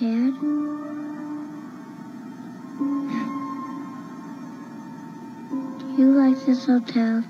Dad? Do you like this hotel?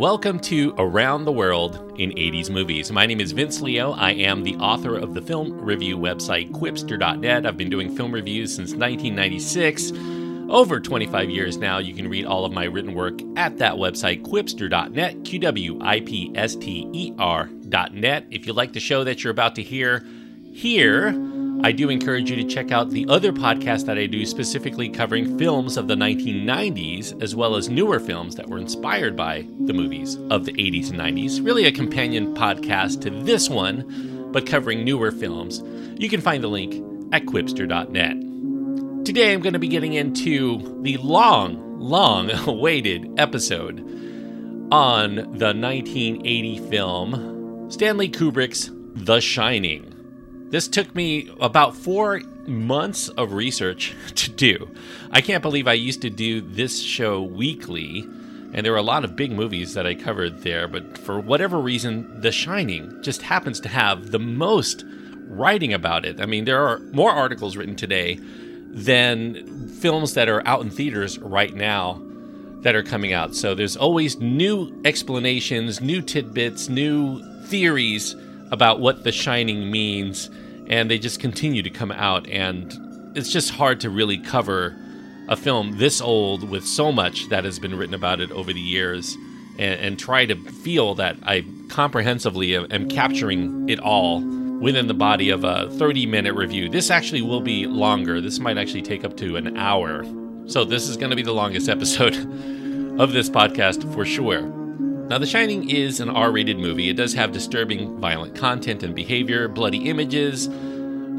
Welcome to Around the World in 80s Movies. My name is Vince Leo. I am the author of the film review website Qwipster.net. I've been doing film reviews since 1996. Over 25 years now, you can read all of my written work at that website, qwipster.net, Q W I P S T E R.net. If you like the show that you're about to hear here, I do encourage you to check out the other podcast that I do specifically covering films of the 1990s as well as newer films that were inspired by the movies of the 80s and 90s. Really a companion podcast to this one, but covering newer films. You can find the link at qwipster.net. Today I'm going to be getting into the long, long awaited episode on the 1980 film Stanley Kubrick's The Shining. This took me about four months of research to do. I can't believe I used to do this show weekly, and there were a lot of big movies that I covered there, but for whatever reason, The Shining just happens to have the most writing about it. I mean, there are more articles written today than films that are out in theaters right now that are coming out. So there's always new explanations, new tidbits, new theories about what The Shining means, and they just continue to come out. And it's just hard to really cover a film this old with so much that has been written about it over the years and, and try to feel that I comprehensively am, am capturing it all within the body of a 30 minute review. This actually will be longer. This might actually take up to an hour. So, this is going to be the longest episode of this podcast for sure. Now, The Shining is an R rated movie. It does have disturbing violent content and behavior, bloody images,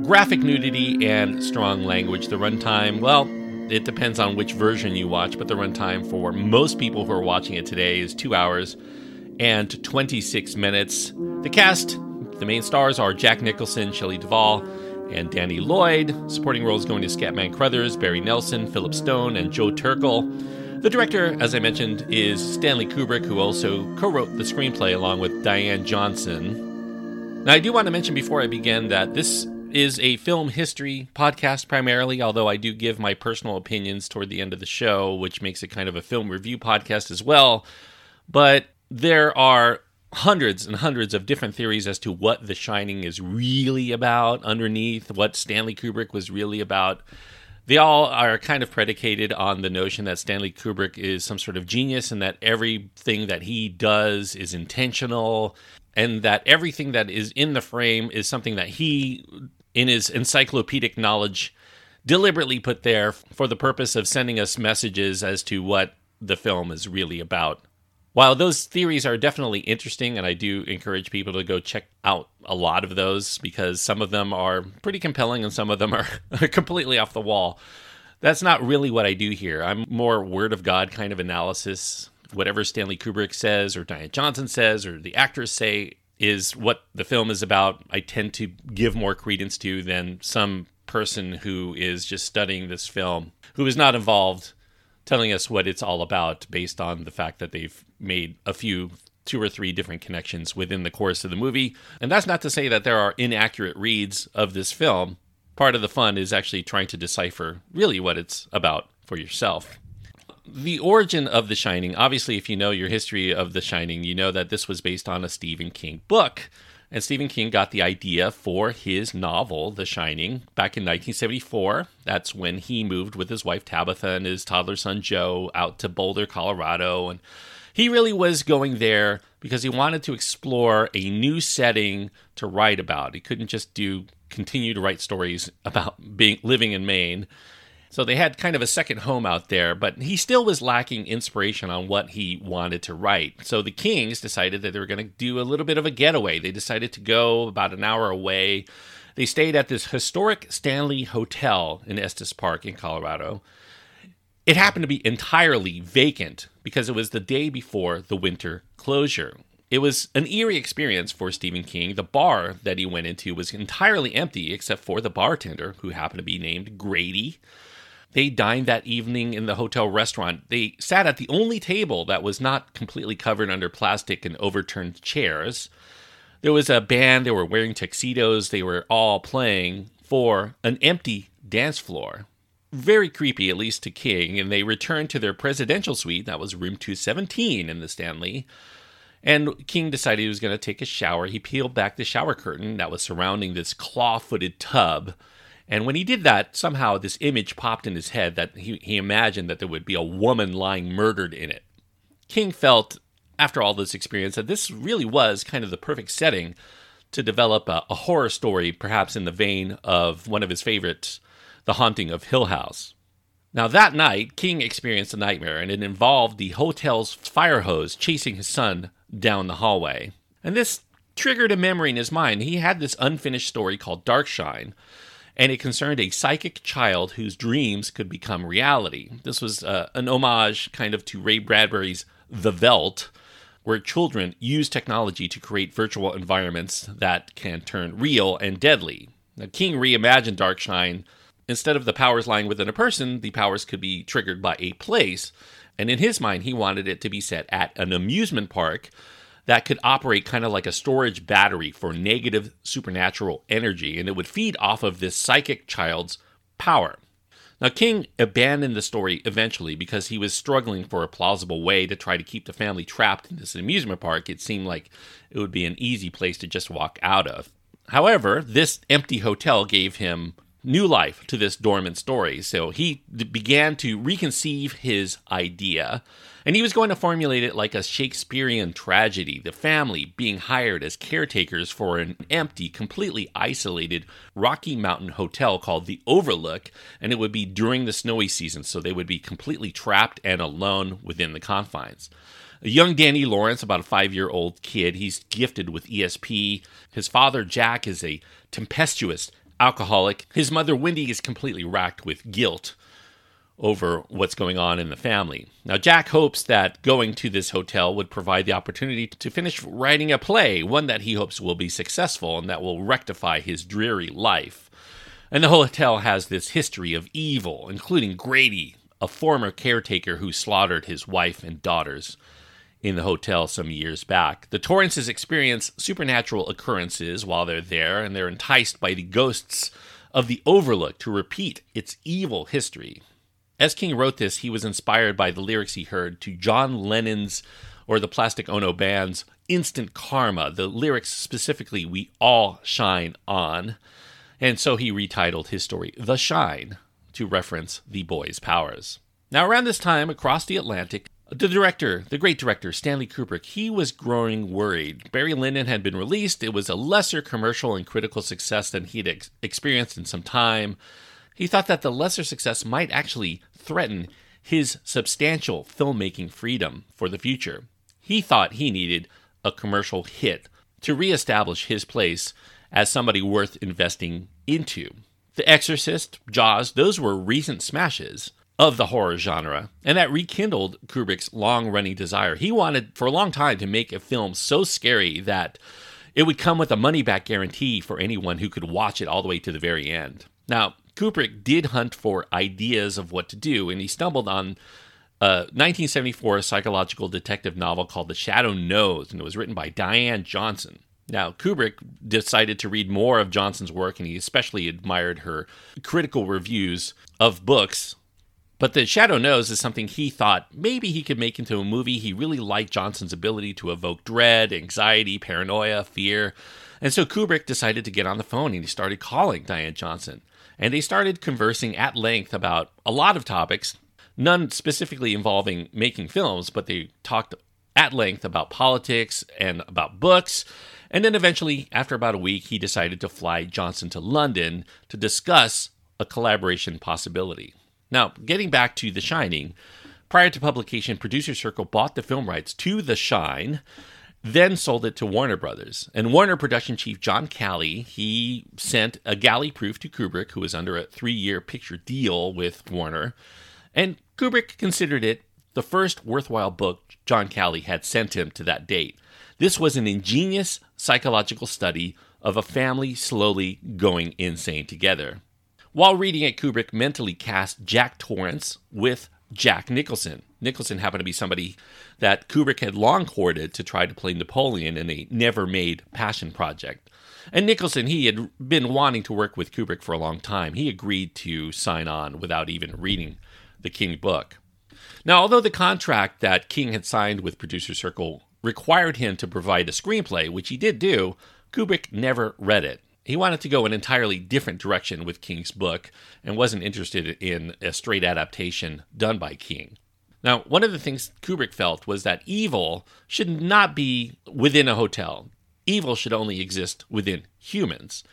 graphic nudity, and strong language. The runtime, well, it depends on which version you watch, but the runtime for most people who are watching it today is two hours and 26 minutes. The cast, the main stars are Jack Nicholson, Shelley Duvall, and Danny Lloyd. Supporting roles going to Scatman Crothers, Barry Nelson, Philip Stone, and Joe Turkel. The director, as I mentioned, is Stanley Kubrick, who also co wrote the screenplay along with Diane Johnson. Now, I do want to mention before I begin that this is a film history podcast primarily, although I do give my personal opinions toward the end of the show, which makes it kind of a film review podcast as well. But there are hundreds and hundreds of different theories as to what The Shining is really about underneath, what Stanley Kubrick was really about. They all are kind of predicated on the notion that Stanley Kubrick is some sort of genius and that everything that he does is intentional and that everything that is in the frame is something that he, in his encyclopedic knowledge, deliberately put there for the purpose of sending us messages as to what the film is really about. While those theories are definitely interesting, and I do encourage people to go check out a lot of those because some of them are pretty compelling and some of them are completely off the wall. That's not really what I do here. I'm more word of God kind of analysis. Whatever Stanley Kubrick says, or Diane Johnson says, or the actors say is what the film is about. I tend to give more credence to than some person who is just studying this film, who is not involved telling us what it's all about based on the fact that they've made a few two or three different connections within the course of the movie. And that's not to say that there are inaccurate reads of this film. Part of the fun is actually trying to decipher really what it's about for yourself. The origin of The Shining, obviously, if you know your history of The Shining, you know that this was based on a Stephen King book. And Stephen King got the idea for his novel, The Shining, back in 1974. That's when he moved with his wife Tabitha and his toddler son Joe out to Boulder, Colorado. And he really was going there because he wanted to explore a new setting to write about. He couldn't just do continue to write stories about being living in Maine. So they had kind of a second home out there, but he still was lacking inspiration on what he wanted to write. So the Kings decided that they were going to do a little bit of a getaway. They decided to go about an hour away. They stayed at this historic Stanley Hotel in Estes Park in Colorado. It happened to be entirely vacant because it was the day before the winter closure. It was an eerie experience for Stephen King. The bar that he went into was entirely empty except for the bartender, who happened to be named Grady. They dined that evening in the hotel restaurant. They sat at the only table that was not completely covered under plastic and overturned chairs. There was a band, they were wearing tuxedos, they were all playing for an empty dance floor. Very creepy, at least to King, and they returned to their presidential suite, that was room 217 in the Stanley. And King decided he was going to take a shower. He peeled back the shower curtain that was surrounding this claw footed tub and when he did that, somehow this image popped in his head that he, he imagined that there would be a woman lying murdered in it. King felt, after all this experience, that this really was kind of the perfect setting to develop a, a horror story, perhaps in the vein of one of his favorites, The Haunting of Hill House. Now, that night, King experienced a nightmare, and it involved the hotel's fire hose chasing his son down the hallway. And this triggered a memory in his mind. He had this unfinished story called Darkshine, and it concerned a psychic child whose dreams could become reality. This was uh, an homage kind of to Ray Bradbury's The Veldt, where children use technology to create virtual environments that can turn real and deadly. Now, King reimagined Darkshine. Instead of the powers lying within a person, the powers could be triggered by a place. And in his mind, he wanted it to be set at an amusement park that could operate kind of like a storage battery for negative supernatural energy, and it would feed off of this psychic child's power. Now, King abandoned the story eventually because he was struggling for a plausible way to try to keep the family trapped in this amusement park. It seemed like it would be an easy place to just walk out of. However, this empty hotel gave him new life to this dormant story. So he began to reconceive his idea and he was going to formulate it like a Shakespearean tragedy, the family being hired as caretakers for an empty, completely isolated Rocky Mountain hotel called the Overlook, and it would be during the snowy season, so they would be completely trapped and alone within the confines. A young Danny Torrance, about a five year old kid, he's gifted with ESP. His father, Jack, is a tempestuous alcoholic. His mother, Wendy, is completely racked with guilt over what's going on in the family. Now, Jack hopes that going to this hotel would provide the opportunity to finish writing a play, one that he hopes will be successful and that will rectify his dreary life. And the hotel has this history of evil, including Grady, a former caretaker who slaughtered his wife and daughters in the hotel some years back. The Torrances experience supernatural occurrences while they're there, and they're enticed by the ghosts of the Overlook to repeat its evil history. As King wrote this, he was inspired by the lyrics he heard to John Lennon's or the Plastic Ono Band's Instant Karma, the lyrics specifically, We All Shine On. And so he retitled his story The Shine to reference the boy's powers. Now, around this time, across the Atlantic, the director, the great director, Stanley Kubrick, he was growing worried. Barry Lyndon had been released. It was a lesser commercial and critical success than he'd ex- experienced in some time. He thought that the lesser success might actually threaten his substantial filmmaking freedom for the future. He thought he needed a commercial hit to reestablish his place as somebody worth investing into. The Exorcist, Jaws, those were recent smashes of the horror genre, and that rekindled Kubrick's long running desire. He wanted for a long time to make a film so scary that it would come with a money back guarantee for anyone who could watch it all the way to the very end. Now, Kubrick did hunt for ideas of what to do, and he stumbled on a 1974 psychological detective novel called The Shadow Knows, and it was written by Diane Johnson. Now, Kubrick decided to read more of Johnson's work, and he especially admired her critical reviews of books But The Shadow Knows is something he thought maybe he could make into a movie. He really liked Johnson's ability to evoke dread, anxiety, paranoia, fear. And so Kubrick decided to get on the phone and he started calling Diane Johnson. And they started conversing at length about a lot of topics, none specifically involving making films, but they talked at length about politics and about books. And then eventually, after about a week, he decided to fly Johnson to London to discuss a collaboration possibility. Now, getting back to The Shining, prior to publication, Producer Circle bought the film rights to The Shine, then sold it to Warner Brothers. And Warner production chief John Calley, he sent a galley proof to Kubrick, who was under a three-year picture deal with Warner. And Kubrick considered it the first worthwhile book John Calley had sent him to that date. This was an ingenious psychological study of a family slowly going insane together. While reading it, Kubrick mentally cast Jack Torrance with Jack Nicholson. Nicholson happened to be somebody that Kubrick had long courted to try to play Napoleon in a never made passion project. And Nicholson, he had been wanting to work with Kubrick for a long time. He agreed to sign on without even reading the King book. Now, although the contract that King had signed with Producer Circle required him to provide a screenplay, which he did do, Kubrick never read it. He wanted to go an entirely different direction with King's book and wasn't interested in a straight adaptation done by King. Now, one of the things Kubrick felt was that evil should not be within a hotel. Evil should only exist within humans.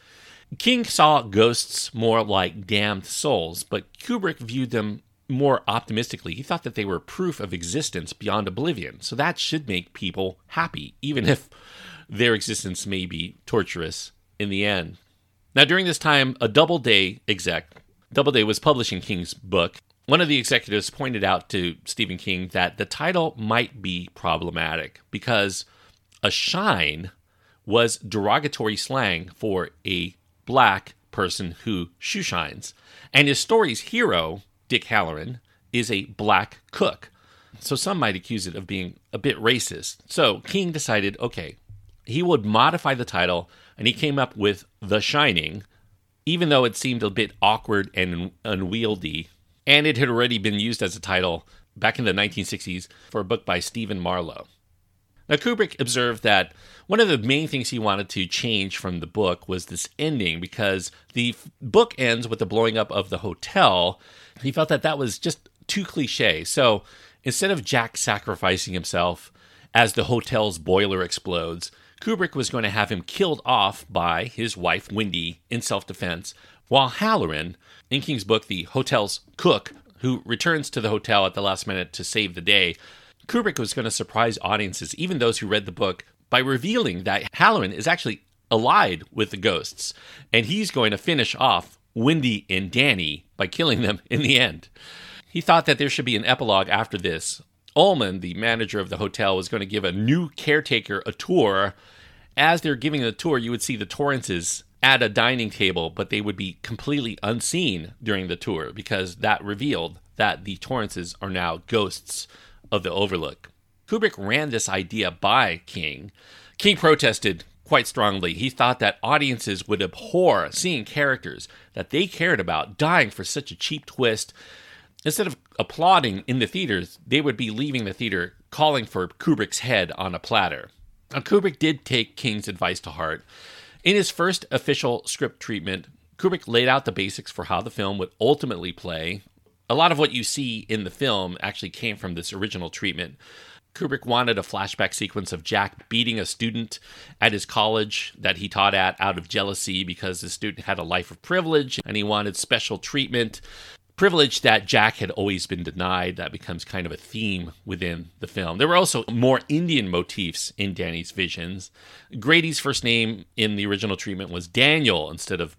King saw ghosts more like damned souls, but Kubrick viewed them more optimistically. He thought that they were proof of existence beyond oblivion. So that should make people happy, even if their existence may be torturous in the end. Now, during this time, a Doubleday exec, Doubleday was publishing King's book. One of the executives pointed out to Stephen King that the title might be problematic because a shine was derogatory slang for a black person who shoe shines. And his story's hero, Dick Hallorann, is a black cook. So some might accuse it of being a bit racist. So King decided okay, he would modify the title and he came up with The Shining, even though it seemed a bit awkward and unwieldy. And it had already been used as a title back in the 1960s for a book by Stephen Marlowe. Now, Kubrick observed that one of the main things he wanted to change from the book was this ending because the book ends with the blowing up of the hotel. He felt that that was just too cliche. So instead of Jack sacrificing himself as the hotel's boiler explodes, Kubrick was going to have him killed off by his wife, Wendy, in self defense, while Hallorann, in King's book, the hotel's cook, who returns to the hotel at the last minute to save the day, Kubrick was going to surprise audiences, even those who read the book, by revealing that Hallorann is actually allied with the ghosts, and he's going to finish off Wendy and Danny by killing them in the end. He thought that there should be an epilogue after this, Ullman, the manager of the hotel, was going to give a new caretaker a tour. As they're giving the tour, you would see the Torrances at a dining table, but they would be completely unseen during the tour because that revealed that the Torrances are now ghosts of the Overlook. Kubrick ran this idea by King. King protested quite strongly. He thought that audiences would abhor seeing characters that they cared about dying for such a cheap twist instead of applauding in the theaters, they would be leaving the theater calling for Kubrick's head on a platter. Now, Kubrick did take King's advice to heart. In his first official script treatment, Kubrick laid out the basics for how the film would ultimately play. A lot of what you see in the film actually came from this original treatment. Kubrick wanted a flashback sequence of Jack beating a student at his college that he taught at out of jealousy because the student had a life of privilege and he wanted special treatment privilege that Jack had always been denied. That becomes kind of a theme within the film. There were also more Indian motifs in Danny's visions. Grady's first name in the original treatment was Daniel instead of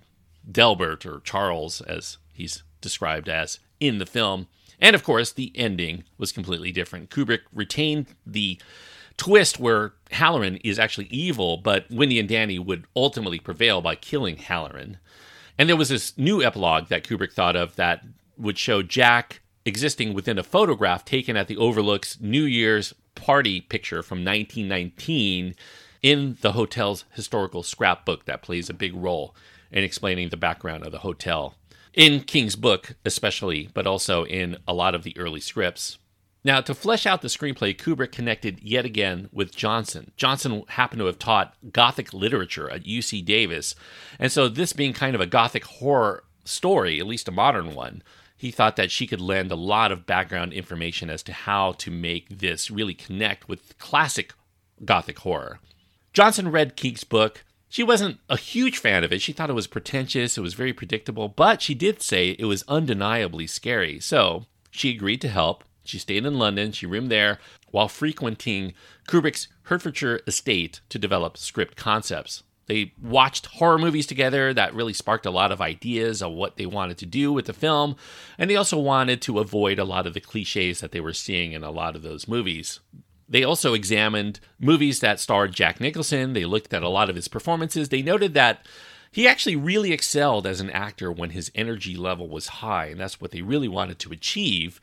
Delbert or Charles, as he's described as in the film. And of course, the ending was completely different. Kubrick retained the twist where Hallorann is actually evil, but Wendy and Danny would ultimately prevail by killing Hallorann. And there was this new epilogue that Kubrick thought of that would show Jack existing within a photograph taken at the Overlook's New Year's party picture from 1919 in the hotel's historical scrapbook that plays a big role in explaining the background of the hotel. in King's book, especially, but also in a lot of the early scripts. Now, to flesh out the screenplay, Kubrick connected yet again with Johnson. Johnson happened to have taught Gothic literature at UC Davis, and so this being kind of a Gothic horror story, at least a modern one, he thought that she could lend a lot of background information as to how to make this really connect with classic Gothic horror. Johnson read King's book. She wasn't a huge fan of it. She thought it was pretentious, it was very predictable, but she did say it was undeniably scary. So she agreed to help. She stayed in London, she roomed there while frequenting Kubrick's Hertfordshire estate to develop script concepts. They watched horror movies together that really sparked a lot of ideas of what they wanted to do with the film. And they also wanted to avoid a lot of the cliches that they were seeing in a lot of those movies. They also examined movies that starred Jack Nicholson. They looked at a lot of his performances. They noted that he actually really excelled as an actor when his energy level was high. And that's what they really wanted to achieve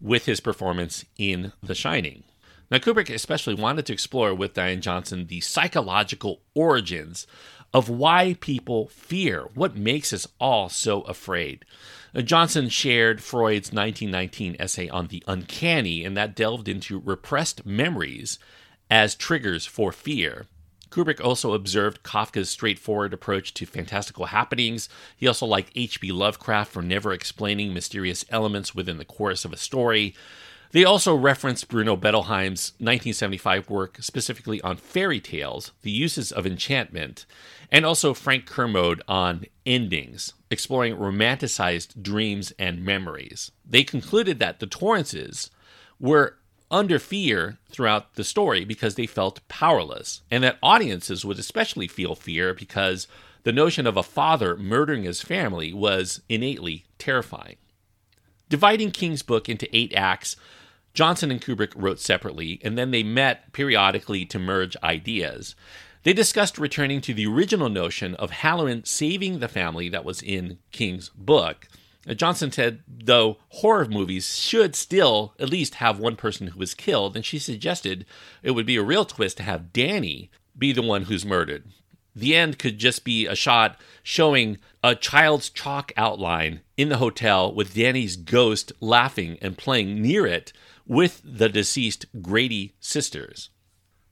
with his performance in The Shining. Now, Kubrick especially wanted to explore with Diane Johnson the psychological origins of why people fear, what makes us all so afraid. Johnson shared Freud's 1919 essay on the uncanny, and that delved into repressed memories as triggers for fear. Kubrick also observed Kafka's straightforward approach to fantastical happenings. He also liked H.P. Lovecraft for never explaining mysterious elements within the course of a story. They also referenced Bruno Bettelheim's 1975 work specifically on fairy tales, the uses of enchantment, and also Frank Kermode on endings, exploring romanticized dreams and memories. They concluded that the Torrances were under fear throughout the story because they felt powerless, and that audiences would especially feel fear because the notion of a father murdering his family was innately terrifying. Dividing King's book into eight acts, Johnson and Kubrick wrote separately, and then they met periodically to merge ideas. They discussed returning to the original notion of Hallorann saving the family that was in King's book. Johnson said, though horror movies should still at least have one person who is killed, and she suggested it would be a real twist to have Danny be the one who's murdered. The end could just be a shot showing a child's chalk outline in the hotel with Danny's ghost laughing and playing near it with the deceased Grady sisters.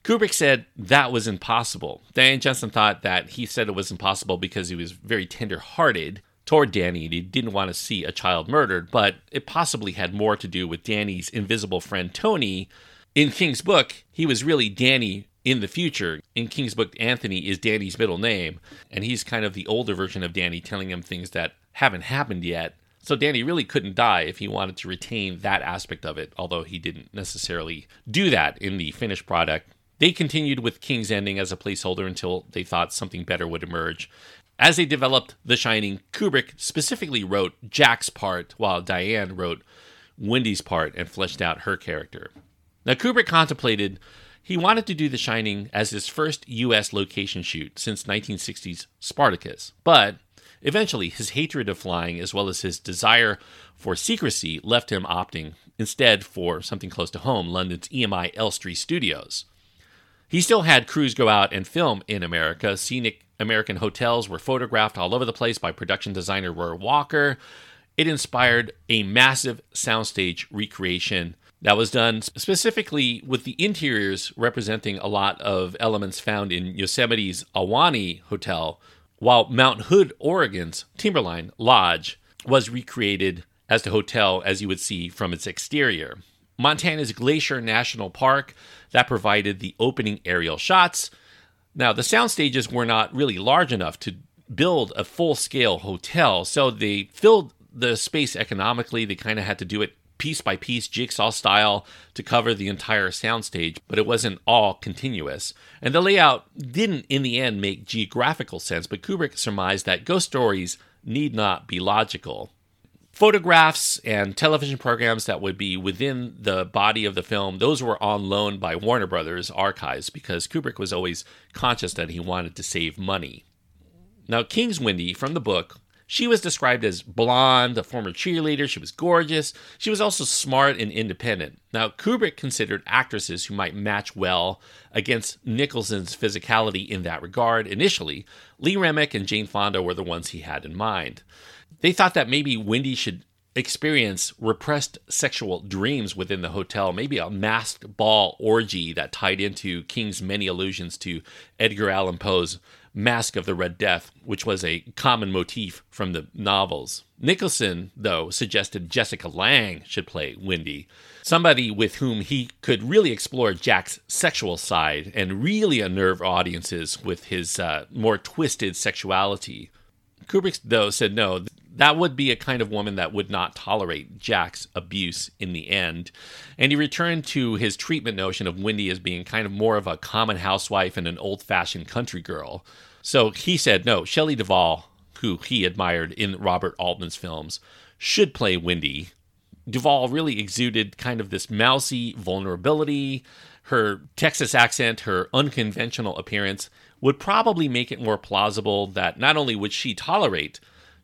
Kubrick said that was impossible. Diane Johnson thought that he said it was impossible because he was very tender hearted toward Danny and he didn't want to see a child murdered, but it possibly had more to do with Danny's invisible friend Tony. In King's book, he was really Danny in the future. In King's book, Anthony is Danny's middle name, and he's kind of the older version of Danny telling him things that haven't happened yet. So Danny really couldn't die if he wanted to retain that aspect of it, although he didn't necessarily do that in the finished product. They continued with King's Ending as a placeholder until they thought something better would emerge. As they developed The Shining, Kubrick specifically wrote Jack's part, while Diane wrote Wendy's part and fleshed out her character. Now, Kubrick contemplated he wanted to do The Shining as his first U.S. location shoot since 1960's Spartacus, but Eventually, his hatred of flying, as well as his desire for secrecy, left him opting instead for something close to home, London's EMI Elstree Studios. He still had crews go out and film in America. Scenic American hotels were photographed all over the place by production designer Roy Walker. It inspired a massive soundstage recreation that was done specifically with the interiors representing a lot of elements found in Yosemite's Ahwahnee Hotel, while Mount Hood, Oregon's Timberline Lodge was recreated as the hotel as you would see from its exterior. Montana's Glacier National Park that provided the opening aerial shots. Now, the sound stages were not really large enough to build a full scale hotel, so they filled the space economically. They kind of had to do it piece by piece, jigsaw style, to cover the entire soundstage, but it wasn't all continuous. And the layout didn't, in the end, make geographical sense, but Kubrick surmised that ghost stories need not be logical. Photographs and television programs that would be within the body of the film, those were on loan by Warner Brothers archives because Kubrick was always conscious that he wanted to save money. Now, King's Wendy from the book She was described as blonde, a former cheerleader. She was gorgeous. She was also smart and independent. Now, Kubrick considered actresses who might match well against Nicholson's physicality in that regard. Initially, Lee Remick and Jane Fonda were the ones he had in mind. They thought that maybe Wendy should experience repressed sexual dreams within the hotel, maybe a masked ball orgy that tied into King's many allusions to Edgar Allan Poe's Masque of the Red Death, which was a common motif from the novels. Nicholson, though, suggested Jessica Lange should play Wendy, somebody with whom he could really explore Jack's sexual side and really unnerve audiences with his uh, more twisted sexuality. Kubrick, though, said no, that would be a kind of woman that would not tolerate Jack's abuse in the end. And he returned to his treatment notion of Wendy as being kind of more of a common housewife and an old fashioned country girl. So he said, no, Shelley Duvall, who he admired in Robert Altman's films, should play Wendy. Duvall really exuded kind of this mousy vulnerability. Her Texas accent, her unconventional appearance would probably make it more plausible that not only would she tolerate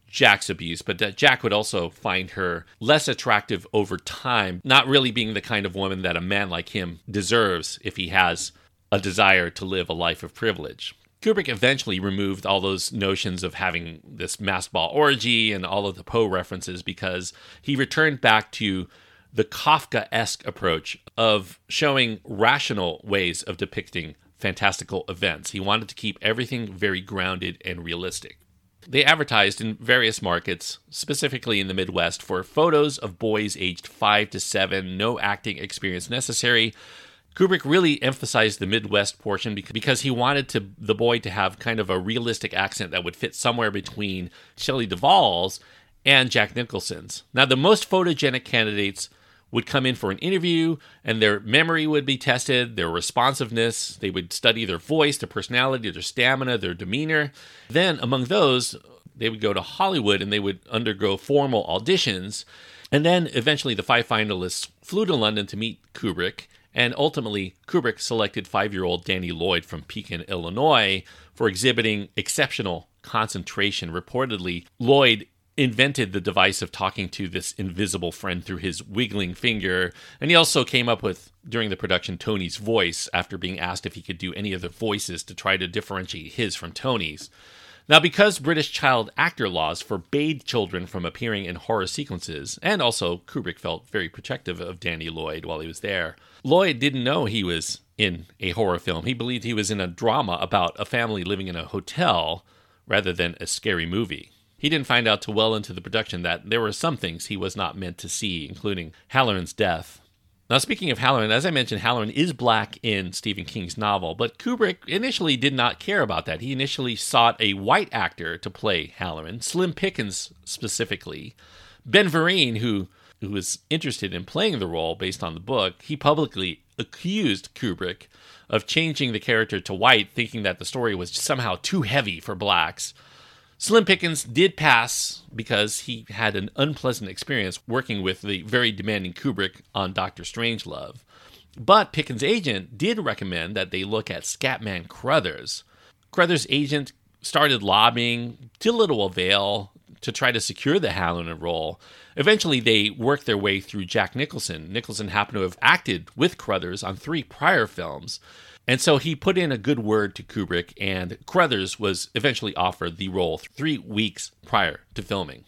Jack's abuse, but that Jack would also find her less attractive over time, not really being the kind of woman that a man like him deserves if he has a desire to live a life of privilege. Kubrick eventually removed all those notions of having this masked ball orgy and all of the Poe references because he returned back to the Kafka esque approach of showing rational ways of depicting fantastical events. He wanted to keep everything very grounded and realistic. They advertised in various markets, specifically in the Midwest, for photos of boys aged 5 to 7, no acting experience necessary, Kubrick really emphasized the Midwest portion because he wanted to the boy to have kind of a realistic accent that would fit somewhere between Shelley Duvall's and Jack Nicholson's. Now, the most photogenic candidates would come in for an interview and their memory would be tested, their responsiveness, they would study their voice, their personality, their stamina, their demeanor. Then, among those, they would go to Hollywood and they would undergo formal auditions. And then eventually the five finalists flew to London to meet Kubrick and ultimately, Kubrick selected five year old Danny Lloyd from Pekin, Illinois, for exhibiting exceptional concentration. Reportedly, Lloyd invented the device of talking to this invisible friend through his wiggling finger. And he also came up with, during the production, Tony's voice after being asked if he could do any of the voices to try to differentiate his from Tony's. Now, because British child actor laws forbade children from appearing in horror sequences, and also Kubrick felt very protective of Danny Lloyd while he was there, Lloyd didn't know he was in a horror film. He believed he was in a drama about a family living in a hotel rather than a scary movie. He didn't find out till well into the production that there were some things he was not meant to see, including Hallorann's death now, speaking of Hallorann, as I mentioned, Hallorann is black in Stephen King's novel, but Kubrick initially did not care about that. He initially sought a white actor to play Hallorann, Slim Pickens specifically. Ben Vereen, who who was interested in playing the role based on the book, he publicly accused Kubrick of changing the character to white, thinking that the story was somehow too heavy for blacks. Slim Pickens did pass because he had an unpleasant experience working with the very demanding Kubrick on Doctor Strangelove. But Pickens' agent did recommend that they look at Scatman Crothers. Crothers' agent started lobbying to little avail to try to secure the Hallorann role. Eventually, they worked their way through Jack Nicholson. Nicholson happened to have acted with Crothers on three prior films. And so he put in a good word to Kubrick, and Crothers was eventually offered the role three weeks prior to filming.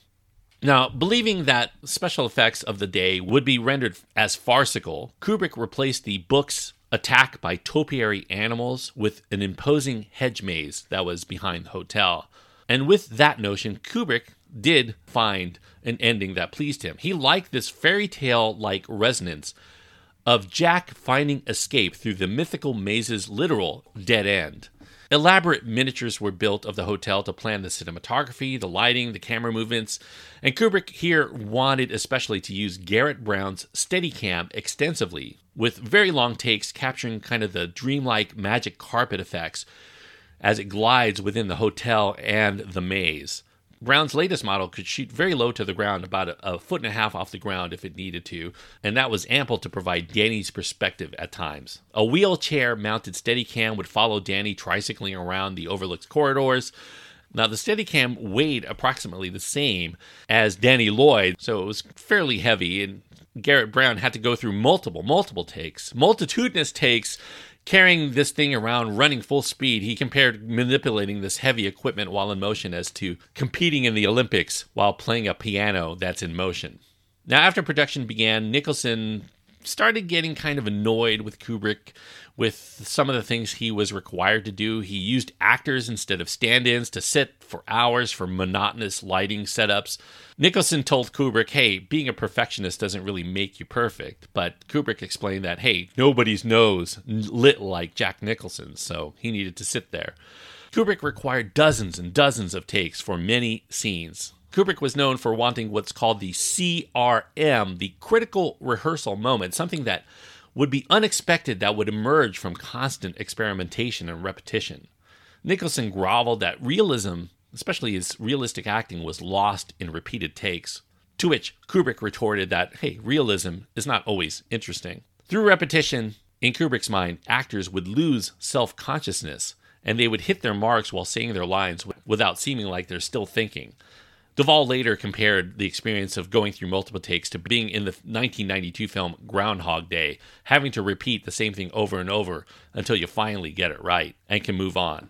Now, believing that special effects of the day would be rendered as farcical, Kubrick replaced the book's attack by topiary animals with an imposing hedge maze that was behind the hotel. And with that notion, Kubrick did find an ending that pleased him. He liked this fairy tale like resonance of Jack finding escape through the mythical maze's literal dead end. Elaborate miniatures were built of the hotel to plan the cinematography, the lighting, the camera movements, and Kubrick here wanted especially to use Garrett Brown's Steadicam extensively, with very long takes capturing kind of the dreamlike magic carpet effects as it glides within the hotel and the maze. Brown's latest model could shoot very low to the ground, about a, a, foot and a half off the ground if it needed to, and that was ample to provide Danny's perspective at times. A wheelchair mounted Steadicam would follow Danny tricycling around the overlooked corridors. Now, the Steadicam weighed approximately the same as Danny Lloyd, so it was fairly heavy, and Garrett Brown had to go through multiple, multiple takes, multitudinous takes, carrying this thing around, running full speed. He compared manipulating this heavy equipment while in motion as to competing in the Olympics while playing a piano that's in motion. Now, after production began, Nicholson started getting kind of annoyed with Kubrick with some of the things he was required to do. He used actors instead of stand ins to sit for hours for monotonous lighting setups. Nicholson told Kubrick, hey, being a perfectionist doesn't really make you perfect. But Kubrick explained that, hey, nobody's nose lit like Jack Nicholson's, so he needed to sit there. Kubrick required dozens and dozens of takes for many scenes. Kubrick was known for wanting what's called the CRM, the critical rehearsal moment, something that would be unexpected that would emerge from constant experimentation and repetition. Nicholson groveled that realism, especially his realistic acting, was lost in repeated takes. To which Kubrick retorted that, hey, realism is not always interesting. Through repetition, in Kubrick's mind, actors would lose self consciousness and they would hit their marks while saying their lines without seeming like they're still thinking. Duvall later compared the experience of going through multiple takes to being in the 1992 film Groundhog Day, having to repeat the same thing over and over until you finally get it right and can move on.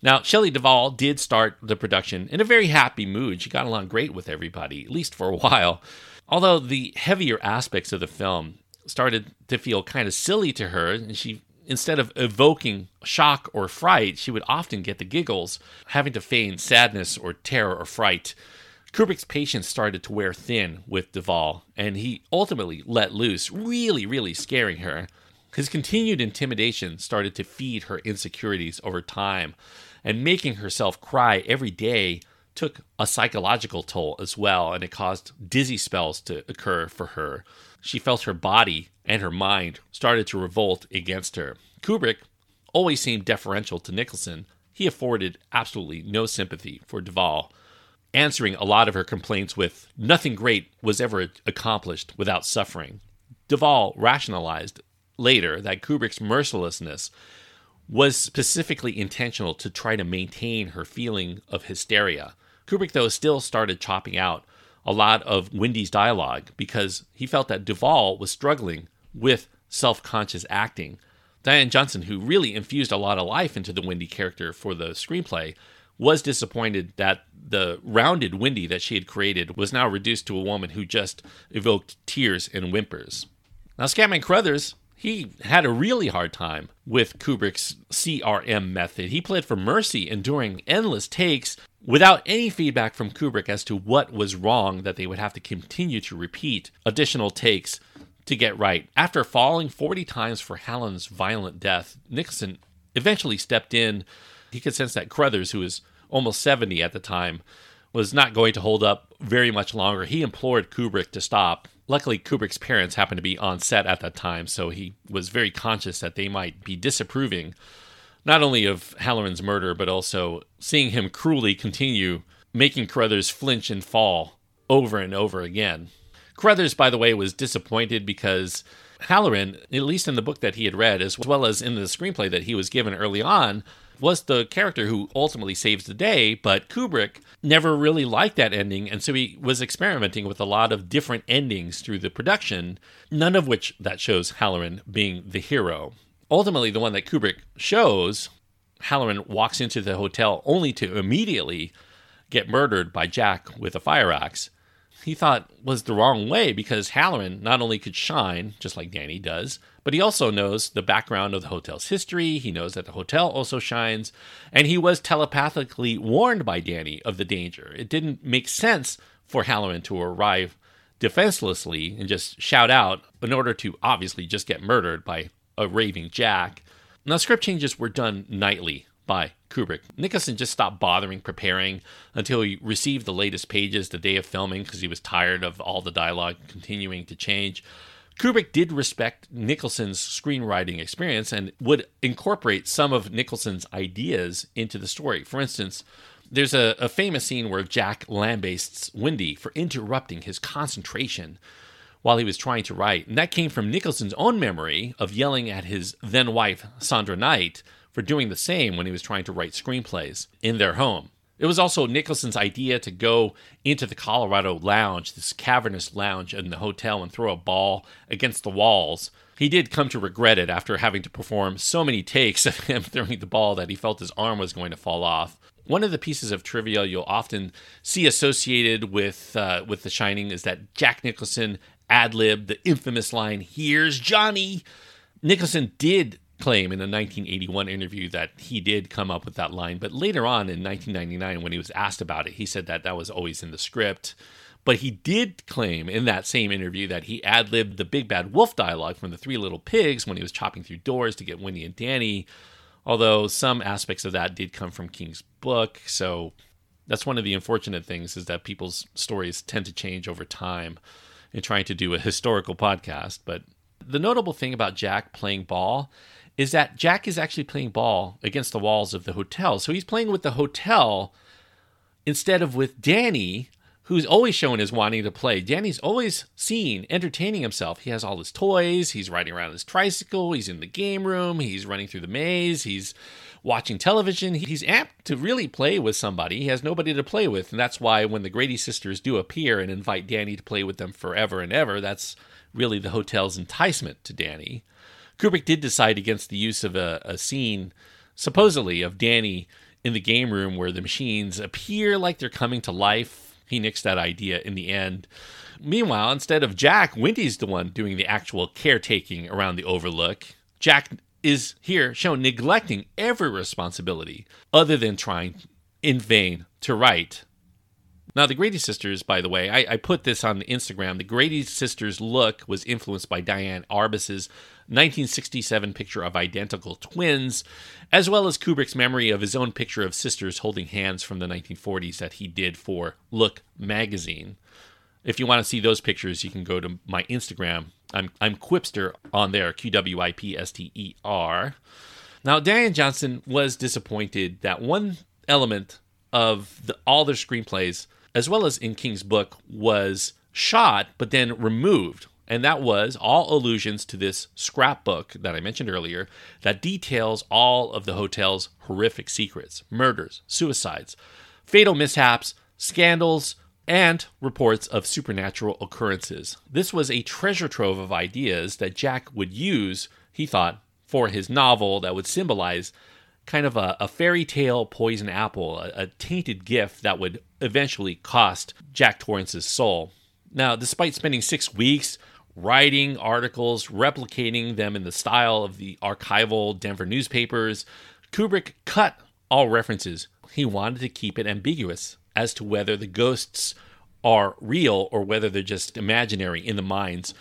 Now, Shelley Duvall did start the production in a very happy mood. She got along great with everybody, at least for a while. Although the heavier aspects of the film started to feel kind of silly to her, and she instead of evoking shock or fright, she would often get the giggles, having to feign sadness or terror or fright. Kubrick's patience started to wear thin with Duvall, and he ultimately let loose, really, really scaring her. His continued intimidation started to feed her insecurities over time, and making herself cry every day took a psychological toll as well, and it caused dizzy spells to occur for her. She felt her body and her mind started to revolt against her. Kubrick always seemed deferential to Nicholson. He afforded absolutely no sympathy for Duvall answering a lot of her complaints with nothing great was ever accomplished without suffering. Duvall rationalized later that Kubrick's mercilessness was specifically intentional to try to maintain her feeling of hysteria. Kubrick, though, still started chopping out a lot of Wendy's dialogue because he felt that Duvall was struggling with self conscious acting. Diane Johnson, who really infused a lot of life into the Wendy character for the screenplay, was disappointed that the rounded Wendy that she had created was now reduced to a woman who just evoked tears and whimpers. Now, Scatman Crothers, he had a really hard time with Kubrick's CRM method. He played for mercy, enduring endless takes without any feedback from Kubrick as to what was wrong that they would have to continue to repeat additional takes to get right. After falling 40 times for Hallorann's violent death, Nicholson eventually stepped in. He could sense that Crothers, who was almost 70 at the time, was not going to hold up very much longer. He implored Kubrick to stop. Luckily, Kubrick's parents happened to be on set at that time, so he was very conscious that they might be disapproving not only of Hallorann's murder, but also seeing him cruelly continue making Crothers flinch and fall over and over again. Crothers, by the way, was disappointed because Hallorann, at least in the book that he had read, as well as in the screenplay that he was given early on, was the character who ultimately saves the day, but Kubrick never really liked that ending, and so he was experimenting with a lot of different endings through the production, none of which that shows Hallorann being the hero. Ultimately, the one that Kubrick shows, Hallorann walks into the hotel only to immediately get murdered by Jack with a fire axe. He thought was the wrong way because Hallorann not only could shine, just like Danny does, but he also knows the background of the hotel's history. He knows that the hotel also shines. And he was telepathically warned by Danny of the danger. It didn't make sense for Hallorann to arrive defenselessly and just shout out in order to obviously just get murdered by a raving Jack. Now, script changes were done nightly by Kubrick. Nicholson just stopped bothering preparing until he received the latest pages the day of filming because he was tired of all the dialogue continuing to change. Kubrick did respect Nicholson's screenwriting experience and would incorporate some of Nicholson's ideas into the story. For instance, there's a, a famous scene where Jack lambastes Wendy for interrupting his concentration while he was trying to write. And that came from Nicholson's own memory of yelling at his then wife, Sandra Knight, for doing the same when he was trying to write screenplays in their home. It was also Nicholson's idea to go into the Colorado Lounge, this cavernous lounge in the hotel, and throw a ball against the walls. He did come to regret it after having to perform so many takes of him throwing the ball that he felt his arm was going to fall off. One of the pieces of trivia you'll often see associated with uh, with The Shining is that Jack Nicholson ad libbed the infamous line, "Here's Johnny." Nicholson did claim in a 1981 interview that he did come up with that line, but later on in 1999, when he was asked about it, he said that that was always in the script. But he did claim in that same interview that he ad libbed the big bad wolf dialogue from the Three Little Pigs when he was chopping through doors to get Wendy and Danny, although some aspects of that did come from King's book. So that's one of the unfortunate things is that people's stories tend to change over time in trying to do a historical podcast. But the notable thing about Jack playing ball is that Jack is actually playing ball against the walls of the hotel. So he's playing with the hotel instead of with Danny, who's always shown as wanting to play. Danny's always seen entertaining himself. He has all his toys, he's riding around his tricycle, he's in the game room, he's running through the maze, he's watching television. He's amped to really play with somebody. He has nobody to play with. And that's why when the Grady sisters do appear and invite Danny to play with them forever and ever, that's really the hotel's enticement to Danny. Kubrick did decide against the use of a, a scene, supposedly, of Danny in the game room where the machines appear like they're coming to life. He nixed that idea in the end. Meanwhile, instead of Jack, Wendy's the one doing the actual caretaking around the overlook. Jack is here shown neglecting every responsibility other than trying in vain to write. Now, the Grady sisters, by the way, I, I put this on Instagram. The Grady sisters' look was influenced by Diane Arbus's 1967 picture of identical twins, as well as Kubrick's memory of his own picture of sisters holding hands from the 1940s that he did for Look magazine. If you want to see those pictures, you can go to my Instagram. I'm, I'm Qwipster on there, Q W I P S T E R. Now, Diane Johnson was disappointed that one element of the, all their screenplays, as well as in King's book, was shot but then removed and that was all allusions to this scrapbook that I mentioned earlier that details all of the hotel's horrific secrets murders, suicides, fatal mishaps, scandals, and reports of supernatural occurrences. This was a treasure trove of ideas that Jack would use, he thought, for his novel that would symbolize kind of a, a fairy tale poison apple, a, a tainted gift that would eventually cost Jack Torrance's soul. Now, despite spending six weeks writing articles, replicating them in the style of the archival Denver newspapers. Kubrick cut all references. He wanted to keep it ambiguous as to whether the ghosts are real or whether they're just imaginary in the minds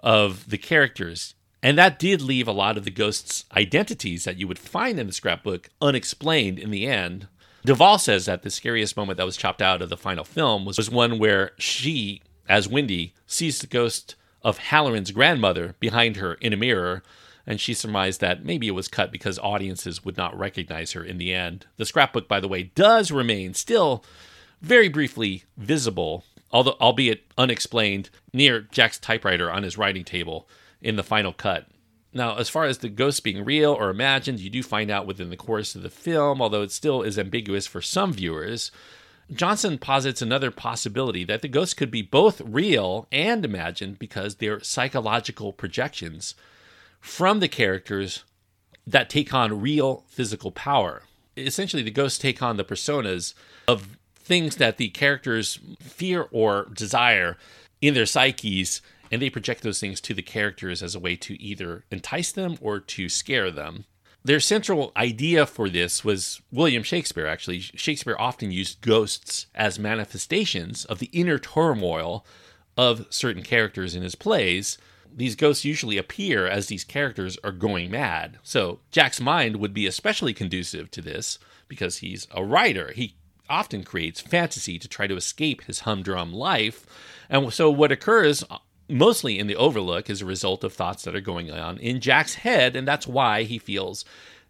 of the characters. And that did leave a lot of the ghosts' identities that you would find in the scrapbook unexplained in the end. Duvall says that the scariest moment that was chopped out of the final film was, was one where she, as Wendy, sees the ghost of Hallorann's grandmother behind her in a mirror, and she surmised that maybe it was cut because audiences would not recognize her in the end. The scrapbook, by the way, does remain still very briefly visible, although albeit unexplained, near Jack's typewriter on his writing table in the final cut. Now, as far as the ghosts being real or imagined, you do find out within the course of the film, although it still is ambiguous for some viewers. Johnson posits another possibility that the ghosts could be both real and imagined because they're psychological projections from the characters that take on real physical power. Essentially, the ghosts take on the personas of things that the characters fear or desire in their psyches, and they project those things to the characters as a way to either entice them or to scare them. Their central idea for this was William Shakespeare, actually. Shakespeare often used ghosts as manifestations of the inner turmoil of certain characters in his plays. These ghosts usually appear as these characters are going mad. So Jack's mind would be especially conducive to this because he's a writer. He often creates fantasy to try to escape his humdrum life. And so what occurs mostly in the overlook as a result of thoughts that are going on in Jack's head, and that's why he feels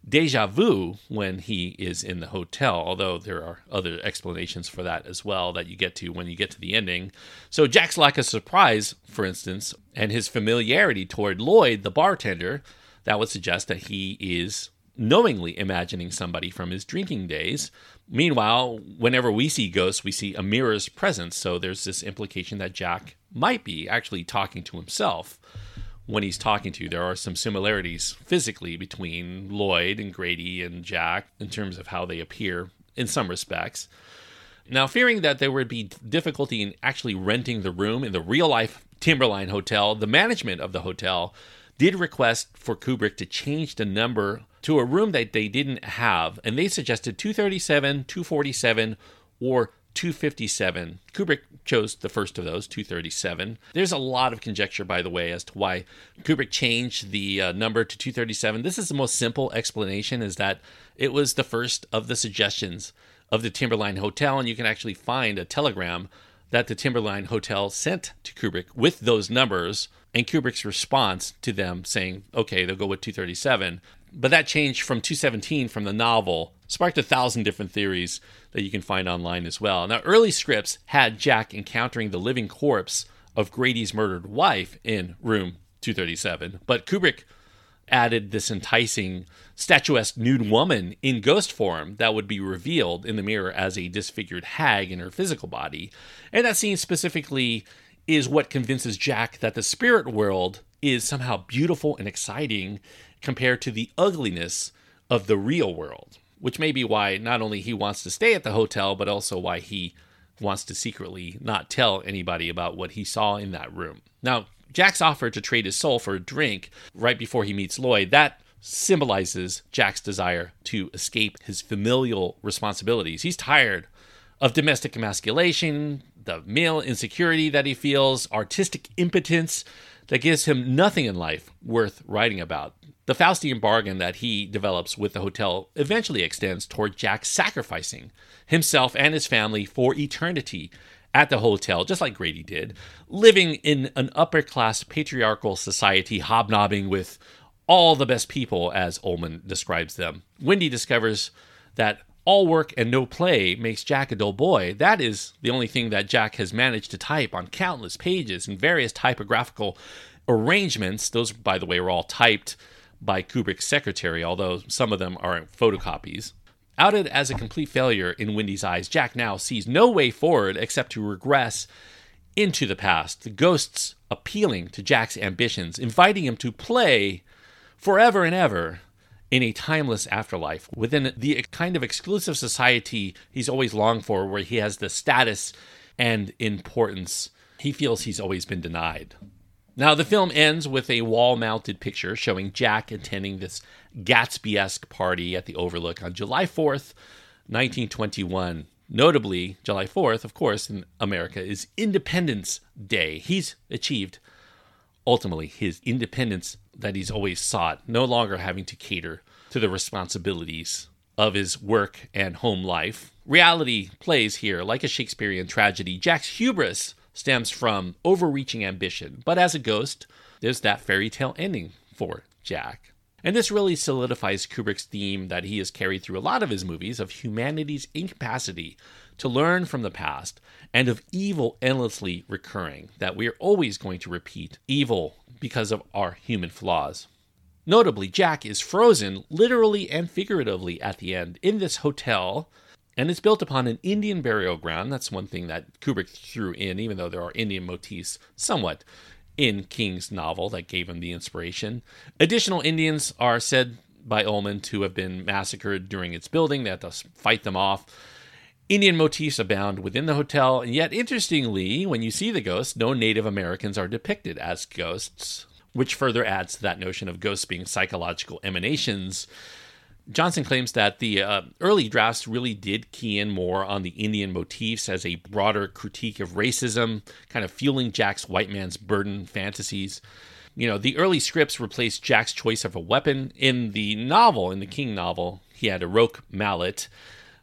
deja vu when he is in the hotel, although there are other explanations for that as well that you get to when you get to the ending. So, Jack's lack of surprise, for instance, and his familiarity toward Lloyd, the bartender, that would suggest that he is knowingly imagining somebody from his drinking days. Meanwhile, whenever we see ghosts, we see a mirror's presence. So there's this implication that Jack might be actually talking to himself when he's talking to. you. There are some similarities physically between Lloyd and Grady and Jack in terms of how they appear in some respects. Now, fearing that there would be difficulty in actually renting the room in the real life Timberline Hotel, the management of the hotel did request for Kubrick to change the number to a room that they didn't have, and they suggested 237, 247, or 257. Kubrick chose the first of those, 237. There's a lot of conjecture, by the way, as to why Kubrick changed the uh, number to 237. This is the most simple explanation: is that it was the first of the suggestions of the Timberline Hotel, and you can actually find a telegram that the Timberline Hotel sent to Kubrick with those numbers, and Kubrick's response to them saying, "Okay, they'll go with 237." But that change from 217 from the novel sparked a thousand different theories that you can find online as well. Now, early scripts had Jack encountering the living corpse of Grady's murdered wife in room 237, but Kubrick added this enticing statuesque nude woman in ghost form that would be revealed in the mirror as a disfigured hag in her physical body. And that scene specifically is what convinces Jack that the spirit world is somehow beautiful and exciting compared to the ugliness of the real world, which may be why not only he wants to stay at the hotel, but also why he wants to secretly not tell anybody about what he saw in that room. Now, Jack's offer to trade his soul for a drink right before he meets Lloyd, that symbolizes Jack's desire to escape his familial responsibilities. He's tired of domestic emasculation, the male insecurity that he feels, artistic impotence that gives him nothing in life worth writing about. The Faustian bargain that he develops with the hotel eventually extends toward Jack sacrificing himself and his family for eternity at the hotel, just like Grady did, living in an upper class patriarchal society, hobnobbing with all the best people, as Ullman describes them. Wendy discovers that all work and no play makes Jack a dull boy. That is the only thing that Jack has managed to type on countless pages in various typographical arrangements. Those, by the way, were all typed by Kubrick's secretary, although some of them are photocopies. Outed as a complete failure in Wendy's eyes, Jack now sees no way forward except to regress into the past, the ghosts appealing to Jack's ambitions, inviting him to play forever and ever in a timeless afterlife within the kind of exclusive society he's always longed for, where he has the status and importance he feels he's always been denied. Now, the film ends with a wall mounted picture showing Jack attending this Gatsby esque party at the Overlook on July 4th, 1921. Notably, July 4th, of course, in America, is Independence Day. He's achieved ultimately his independence that he's always sought, no longer having to cater to the responsibilities of his work and home life. Reality plays here like a Shakespearean tragedy. Jack's hubris stems from overreaching ambition, but as a ghost, there's that fairy tale ending for Jack. And this really solidifies Kubrick's theme that he has carried through a lot of his movies of humanity's incapacity to learn from the past and of evil endlessly recurring, that we are always going to repeat evil because of our human flaws. Notably, Jack is frozen literally and figuratively at the end in this hotel, and it's built upon an Indian burial ground. That's one thing that Kubrick threw in, even though there are Indian motifs somewhat in King's novel that gave him the inspiration. Additional Indians are said by Ullman to have been massacred during its building. They had to fight them off. Indian motifs abound within the hotel, and yet, interestingly, when you see the ghosts, no Native Americans are depicted as ghosts, which further adds to that notion of ghosts being psychological emanations. Johnson claims that the uh, early drafts really did key in more on the Indian motifs as a broader critique of racism, kind of fueling Jack's white man's burden fantasies. You know, the early scripts replaced Jack's choice of a weapon. In the novel, in the King novel, he had a roque mallet.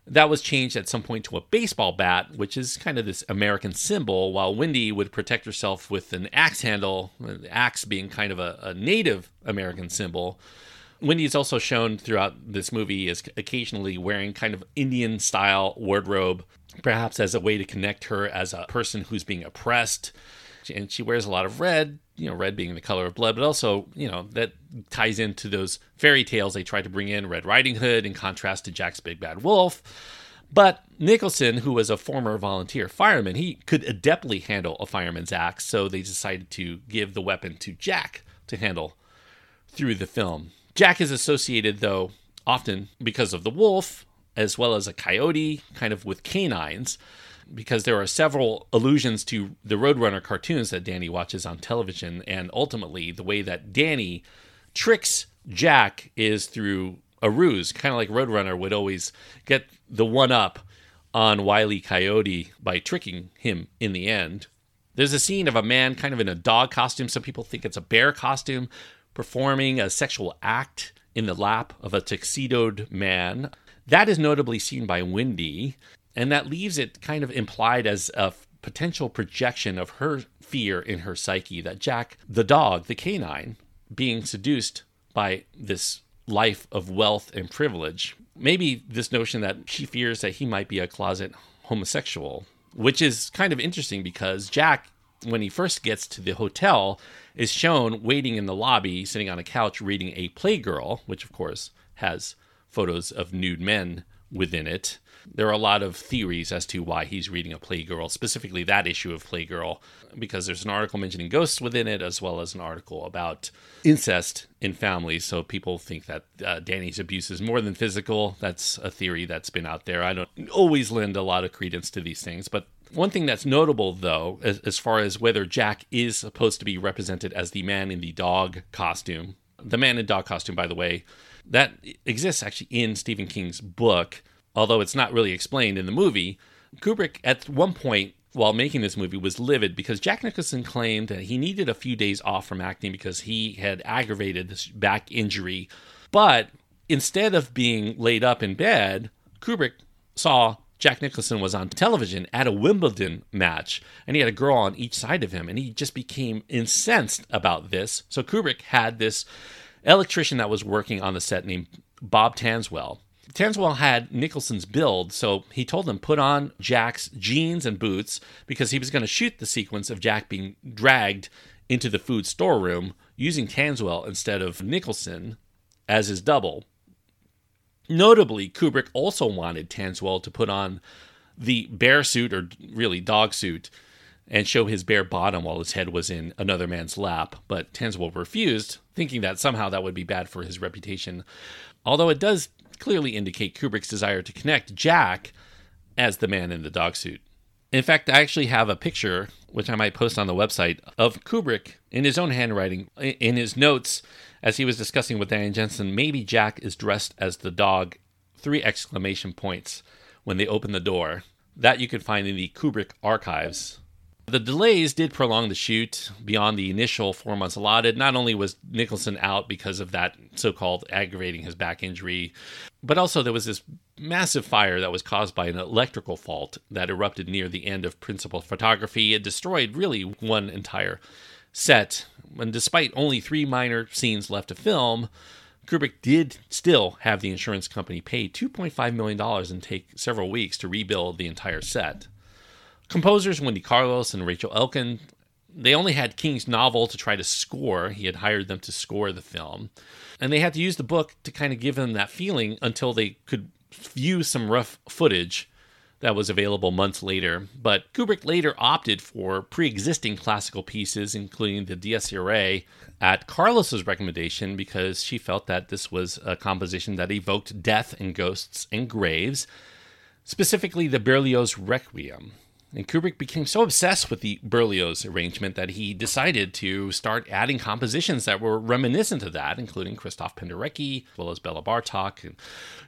That was changed at some point to a baseball bat, which is kind of this American symbol, while Wendy would protect herself with an axe handle, the axe being kind of a, a Native American symbol. Wendy is also shown throughout this movie as occasionally wearing kind of Indian style wardrobe, perhaps as a way to connect her as a person who's being oppressed. And she wears a lot of red, you know, red being the color of blood, but also, you know, that ties into those fairy tales they tried to bring in Red Riding Hood in contrast to Jack's Big Bad Wolf. But Nicholson, who was a former volunteer fireman, he could adeptly handle a fireman's axe, so they decided to give the weapon to Jack to handle through the film. Jack is associated, though, often because of the wolf, as well as a coyote, kind of with canines, because there are several allusions to the Roadrunner cartoons that Danny watches on television, and ultimately the way that Danny tricks Jack is through a ruse, kind of like Roadrunner would always get the one up on Wiley Coyote by tricking him in the end. There's a scene of a man kind of in a dog costume. Some people think it's a bear costume performing a sexual act in the lap of a tuxedoed man. That is notably seen by Wendy, and that leaves it kind of implied as a potential projection of her fear in her psyche that Jack, the dog, the canine, being seduced by this life of wealth and privilege. Maybe this notion that she fears that he might be a closet homosexual, which is kind of interesting because Jack, when he first gets to the hotel, is shown waiting in the lobby, sitting on a couch reading a Playgirl, which of course has photos of nude men within it. There are a lot of theories as to why he's reading a Playgirl, specifically that issue of Playgirl, because there's an article mentioning ghosts within it, as well as an article about incest in families. So people think that uh, Danny's abuse is more than physical. That's a theory that's been out there. I don't always lend a lot of credence to these things, but one thing that's notable, though, as, as far as whether Jack is supposed to be represented as the man in the dog costume, the man in dog costume, by the way, that exists actually in Stephen King's book, although it's not really explained in the movie. Kubrick, at one point while making this movie, was livid because Jack Nicholson claimed that he needed a few days off from acting because he had aggravated this back injury. But instead of being laid up in bed, Kubrick saw Jack Nicholson was on television at a Wimbledon match, and he had a girl on each side of him, and he just became incensed about this. So Kubrick had this electrician that was working on the set named Bob Tanswell. Tanswell had Nicholson's build, so he told him put on Jack's jeans and boots because he was going to shoot the sequence of Jack being dragged into the food storeroom using Tanswell instead of Nicholson as his double. Notably, Kubrick also wanted Tanswell to put on the bear suit, or really dog suit, and show his bare bottom while his head was in another man's lap, but Tanswell refused, thinking that somehow that would be bad for his reputation. Although it does clearly indicate Kubrick's desire to connect Jack as the man in the dog suit. In fact, I actually have a picture, which I might post on the website, of Kubrick in his own handwriting, in his notes, as he was discussing with Diane Johnson. Maybe Jack is dressed as the dog, three exclamation points, when they open the door. That you can find in the Kubrick archives. The delays did prolong the shoot beyond the initial four months allotted. Not only was Nicholson out because of that so called aggravating his back injury, but also there was this massive fire that was caused by an electrical fault that erupted near the end of principal photography. It destroyed really one entire set. And despite only three minor scenes left to film, Kubrick did still have the insurance company pay $2.5 million and take several weeks to rebuild the entire set. Composers Wendy Carlos and Rachel Elkind, they only had King's novel to try to score. He had hired them to score the film. And they had to use the book to kind of give them that feeling until they could view some rough footage that was available months later. But Kubrick later opted for pre existing classical pieces, including the Dies Irae, at Carlos's recommendation because she felt that this was a composition that evoked death and ghosts and graves, specifically the Berlioz Requiem. And Kubrick became so obsessed with the Berlioz arrangement that he decided to start adding compositions that were reminiscent of that, including Christoph Penderecki, as well as Bela Bartok and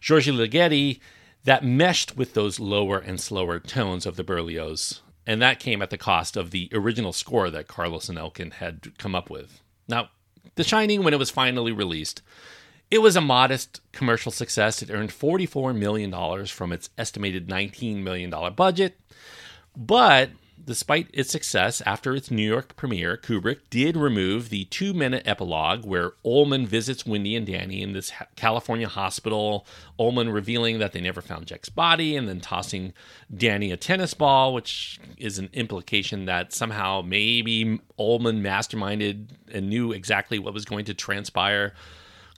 György Ligeti, that meshed with those lower and slower tones of the Berlioz. And that came at the cost of the original score that Carlos and Elkind had come up with. Now, The Shining, when it was finally released, it was a modest commercial success. It earned $44 million from its estimated $19 million budget. But despite its success after its New York premiere, Kubrick did remove the two minute epilogue where Ullman visits Wendy and Danny in this California hospital. Ullman revealing that they never found Jack's body and then tossing Danny a tennis ball, which is an implication that somehow maybe Ullman masterminded and knew exactly what was going to transpire.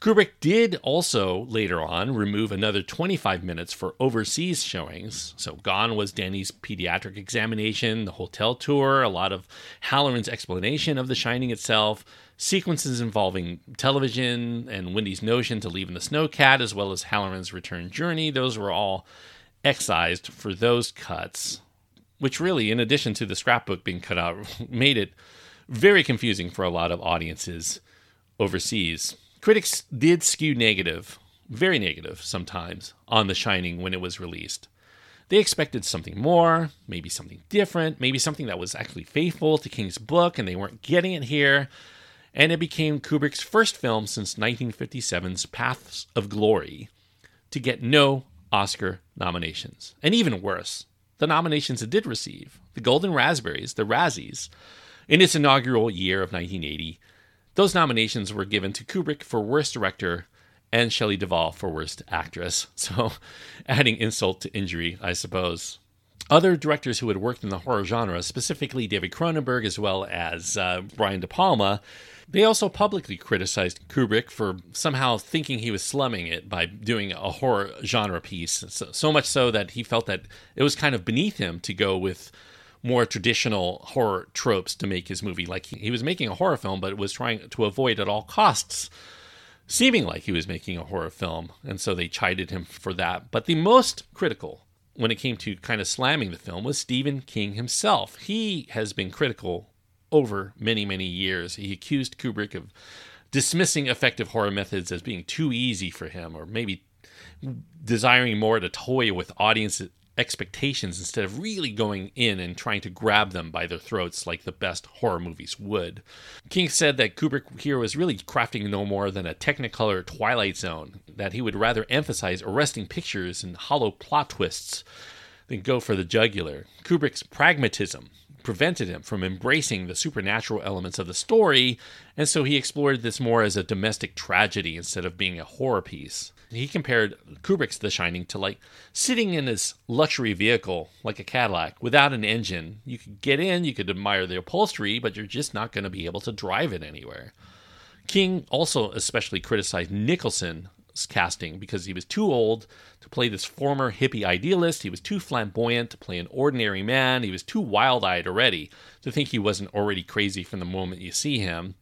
Kubrick did also later on remove another 25 minutes for overseas showings. So gone was Danny's pediatric examination, the hotel tour, a lot of Hallorann's explanation of The Shining itself, sequences involving television and Wendy's notion to leave in the snowcat, as well as Hallorann's return journey. Those were all excised for those cuts, which really, in addition to the scrapbook being cut out, made it very confusing for a lot of audiences overseas. Critics did skew negative, very negative sometimes, on The Shining when it was released. They expected something more, maybe something different, maybe something that was actually faithful to King's book, and they weren't getting it here. And it became Kubrick's first film since 1957's Paths of Glory to get no Oscar nominations. And even worse, the nominations it did receive, the Golden Raspberries, the Razzies, in its inaugural year of 1980, those nominations were given to Kubrick for Worst Director and Shelley Duvall for Worst Actress. So, adding insult to injury, I suppose. Other directors who had worked in the horror genre, specifically David Cronenberg as well as uh, Brian De Palma, they also publicly criticized Kubrick for somehow thinking he was slumming it by doing a horror genre piece. So, so much so that he felt that it was kind of beneath him to go with more traditional horror tropes to make his movie. Like he, he was making a horror film, but was trying to avoid at all costs seeming like he was making a horror film. And so they chided him for that. But the most critical when it came to kind of slamming the film was Stephen King himself. He has been critical over many, many years. He accused Kubrick of dismissing effective horror methods as being too easy for him, or maybe desiring more to toy with audience expectations instead of really going in and trying to grab them by their throats like the best horror movies would. King said that Kubrick here was really crafting no more than a Technicolor Twilight Zone, that he would rather emphasize arresting pictures and hollow plot twists than go for the jugular. Kubrick's pragmatism prevented him from embracing the supernatural elements of the story, and so he explored this more as a domestic tragedy instead of being a horror piece he compared Kubrick's The Shining to like sitting in his luxury vehicle, like a Cadillac, without an engine. You could get in, you could admire the upholstery, but you're just not going to be able to drive it anywhere. King also especially criticized Nicholson's casting because he was too old to play this former hippie idealist. He was too flamboyant to play an ordinary man. He was too wild eyed already to think he wasn't already crazy from the moment you see him.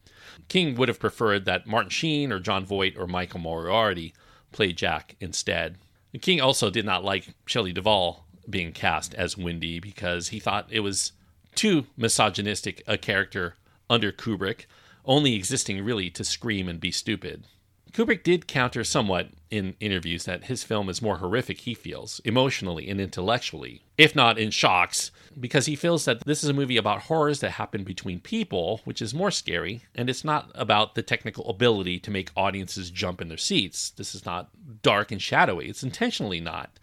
King would have preferred that Martin Sheen or Jon Voight or Michael Moriarty play Jack instead. The King also did not like Shelley Duvall being cast as Wendy because he thought it was too misogynistic a character under Kubrick, only existing really to scream and be stupid. Kubrick did counter somewhat in interviews that his film is more horrific, he feels, emotionally and intellectually, if not in shocks, because he feels that this is a movie about horrors that happen between people, which is more scary, and it's not about the technical ability to make audiences jump in their seats. This is not dark and shadowy, it's intentionally not.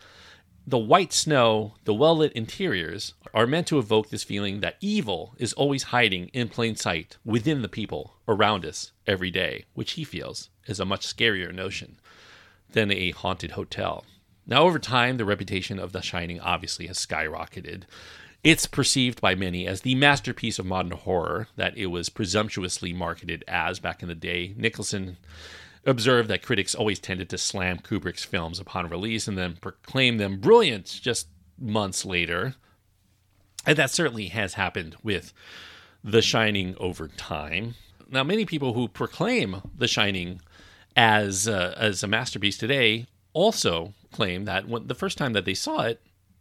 The white snow, the well lit interiors are meant to evoke this feeling that evil is always hiding in plain sight within the people around us every day, which he feels is a much scarier notion than a haunted hotel. Now, over time, the reputation of The Shining obviously has skyrocketed. It's perceived by many as the masterpiece of modern horror that it was presumptuously marketed as back in the day. Nicholson observed that critics always tended to slam Kubrick's films upon release and then proclaim them brilliant just months later. And that certainly has happened with The Shining over time. Now, many people who proclaim The Shining as uh, as a masterpiece today also claim that when, the first time that they saw it,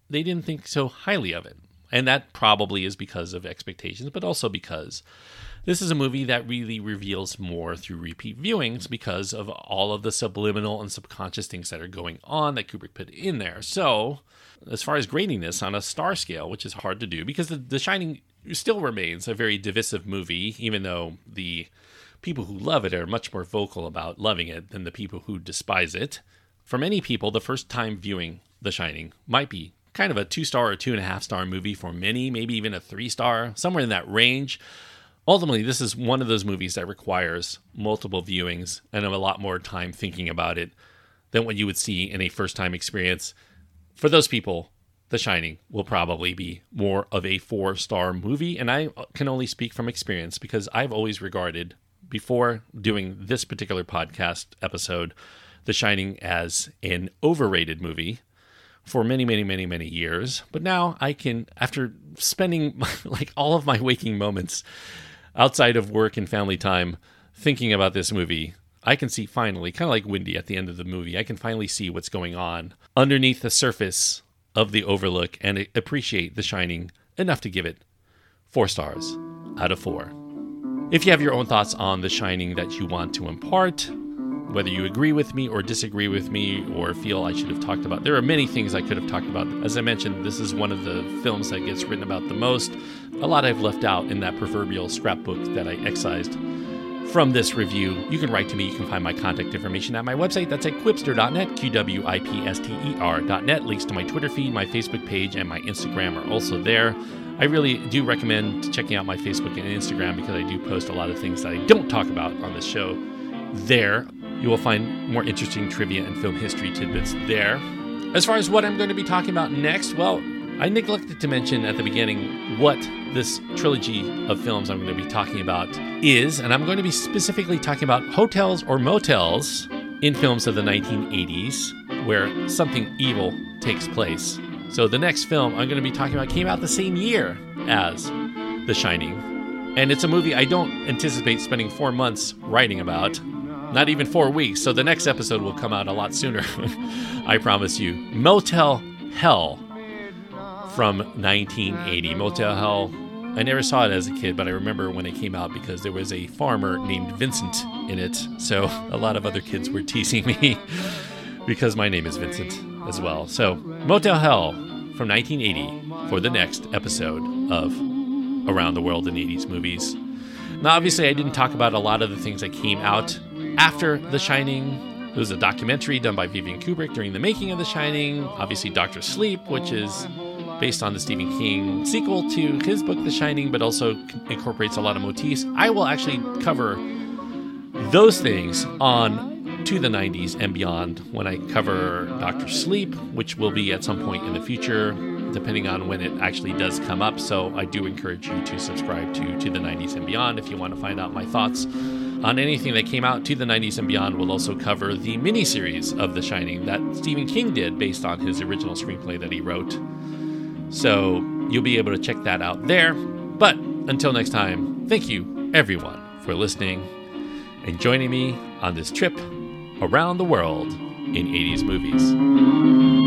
they didn't think so highly of it, and that probably is because of expectations, but also because this is a movie that really reveals more through repeat viewings because of all of the subliminal and subconscious things that are going on that Kubrick put in there. So, as far as grading this on a star scale, which is hard to do because the, the Shining still remains a very divisive movie, even though the people who love it are much more vocal about loving it than the people who despise it. For many people, the first time viewing The Shining might be kind of a two star or two and a half star movie for many, maybe even a three star, somewhere in that range. Ultimately, this is one of those movies that requires multiple viewings and a lot more time thinking about it than what you would see in a first time experience. For those people, The Shining will probably be more of a four star movie. And I can only speak from experience because I've always regarded, before doing this particular podcast episode, The Shining as an overrated movie for many, many, many, many years. But now I can, after spending like all of my waking moments outside of work and family time thinking about this movie, I can see finally, kind of like Wendy at the end of the movie, I can finally see what's going on underneath the surface of the Overlook and appreciate The Shining enough to give it four stars out of four. If you have your own thoughts on The Shining that you want to impart, whether you agree with me or disagree with me or feel I should have talked about. There are many things I could have talked about. As I mentioned, this is one of the films that gets written about the most. A lot I've left out in that proverbial scrapbook that I excised from this review. You can write to me. You can find my contact information at my website. That's at qwipster.net, Q W I P S T E R.net. Links to my Twitter feed, my Facebook page, and my Instagram are also there. I really do recommend checking out my Facebook and Instagram because I do post a lot of things that I don't talk about on this show there. You will find more interesting trivia and film history tidbits there. As far as what I'm going to be talking about next, well, I neglected to mention at the beginning what this trilogy of films I'm going to be talking about is, and I'm going to be specifically talking about hotels or motels in films of the 1980s where something evil takes place. So the next film I'm going to be talking about came out the same year as The Shining. And it's a movie I don't anticipate spending four months writing about, not even four weeks. So the next episode will come out a lot sooner. I promise you. Motel Hell from 1980. Motel Hell. I never saw it as a kid, but I remember when it came out because there was a farmer named Vincent in it. So a lot of other kids were teasing me because my name is Vincent as well. So Motel Hell from 1980 for the next episode of Around the World in 80s Movies. Now, obviously, I didn't talk about a lot of the things that came out after The Shining. It was a documentary done by Vivian Kubrick during the making of The Shining. Obviously, Doctor Sleep, which is based on the Stephen King sequel to his book, The Shining, but also incorporates a lot of motifs. I will actually cover those things on To the 90s and Beyond when I cover Doctor Sleep, which will be at some point in the future, depending on when it actually does come up. So I do encourage you to subscribe to To the 90s and Beyond if you want to find out my thoughts on anything that came out to the 90s and beyond. We'll also cover the miniseries of The Shining that Stephen King did based on his original screenplay that he wrote. So you'll be able to check that out there. But until next time, thank you everyone for listening and joining me on this trip around the world in 80s movies.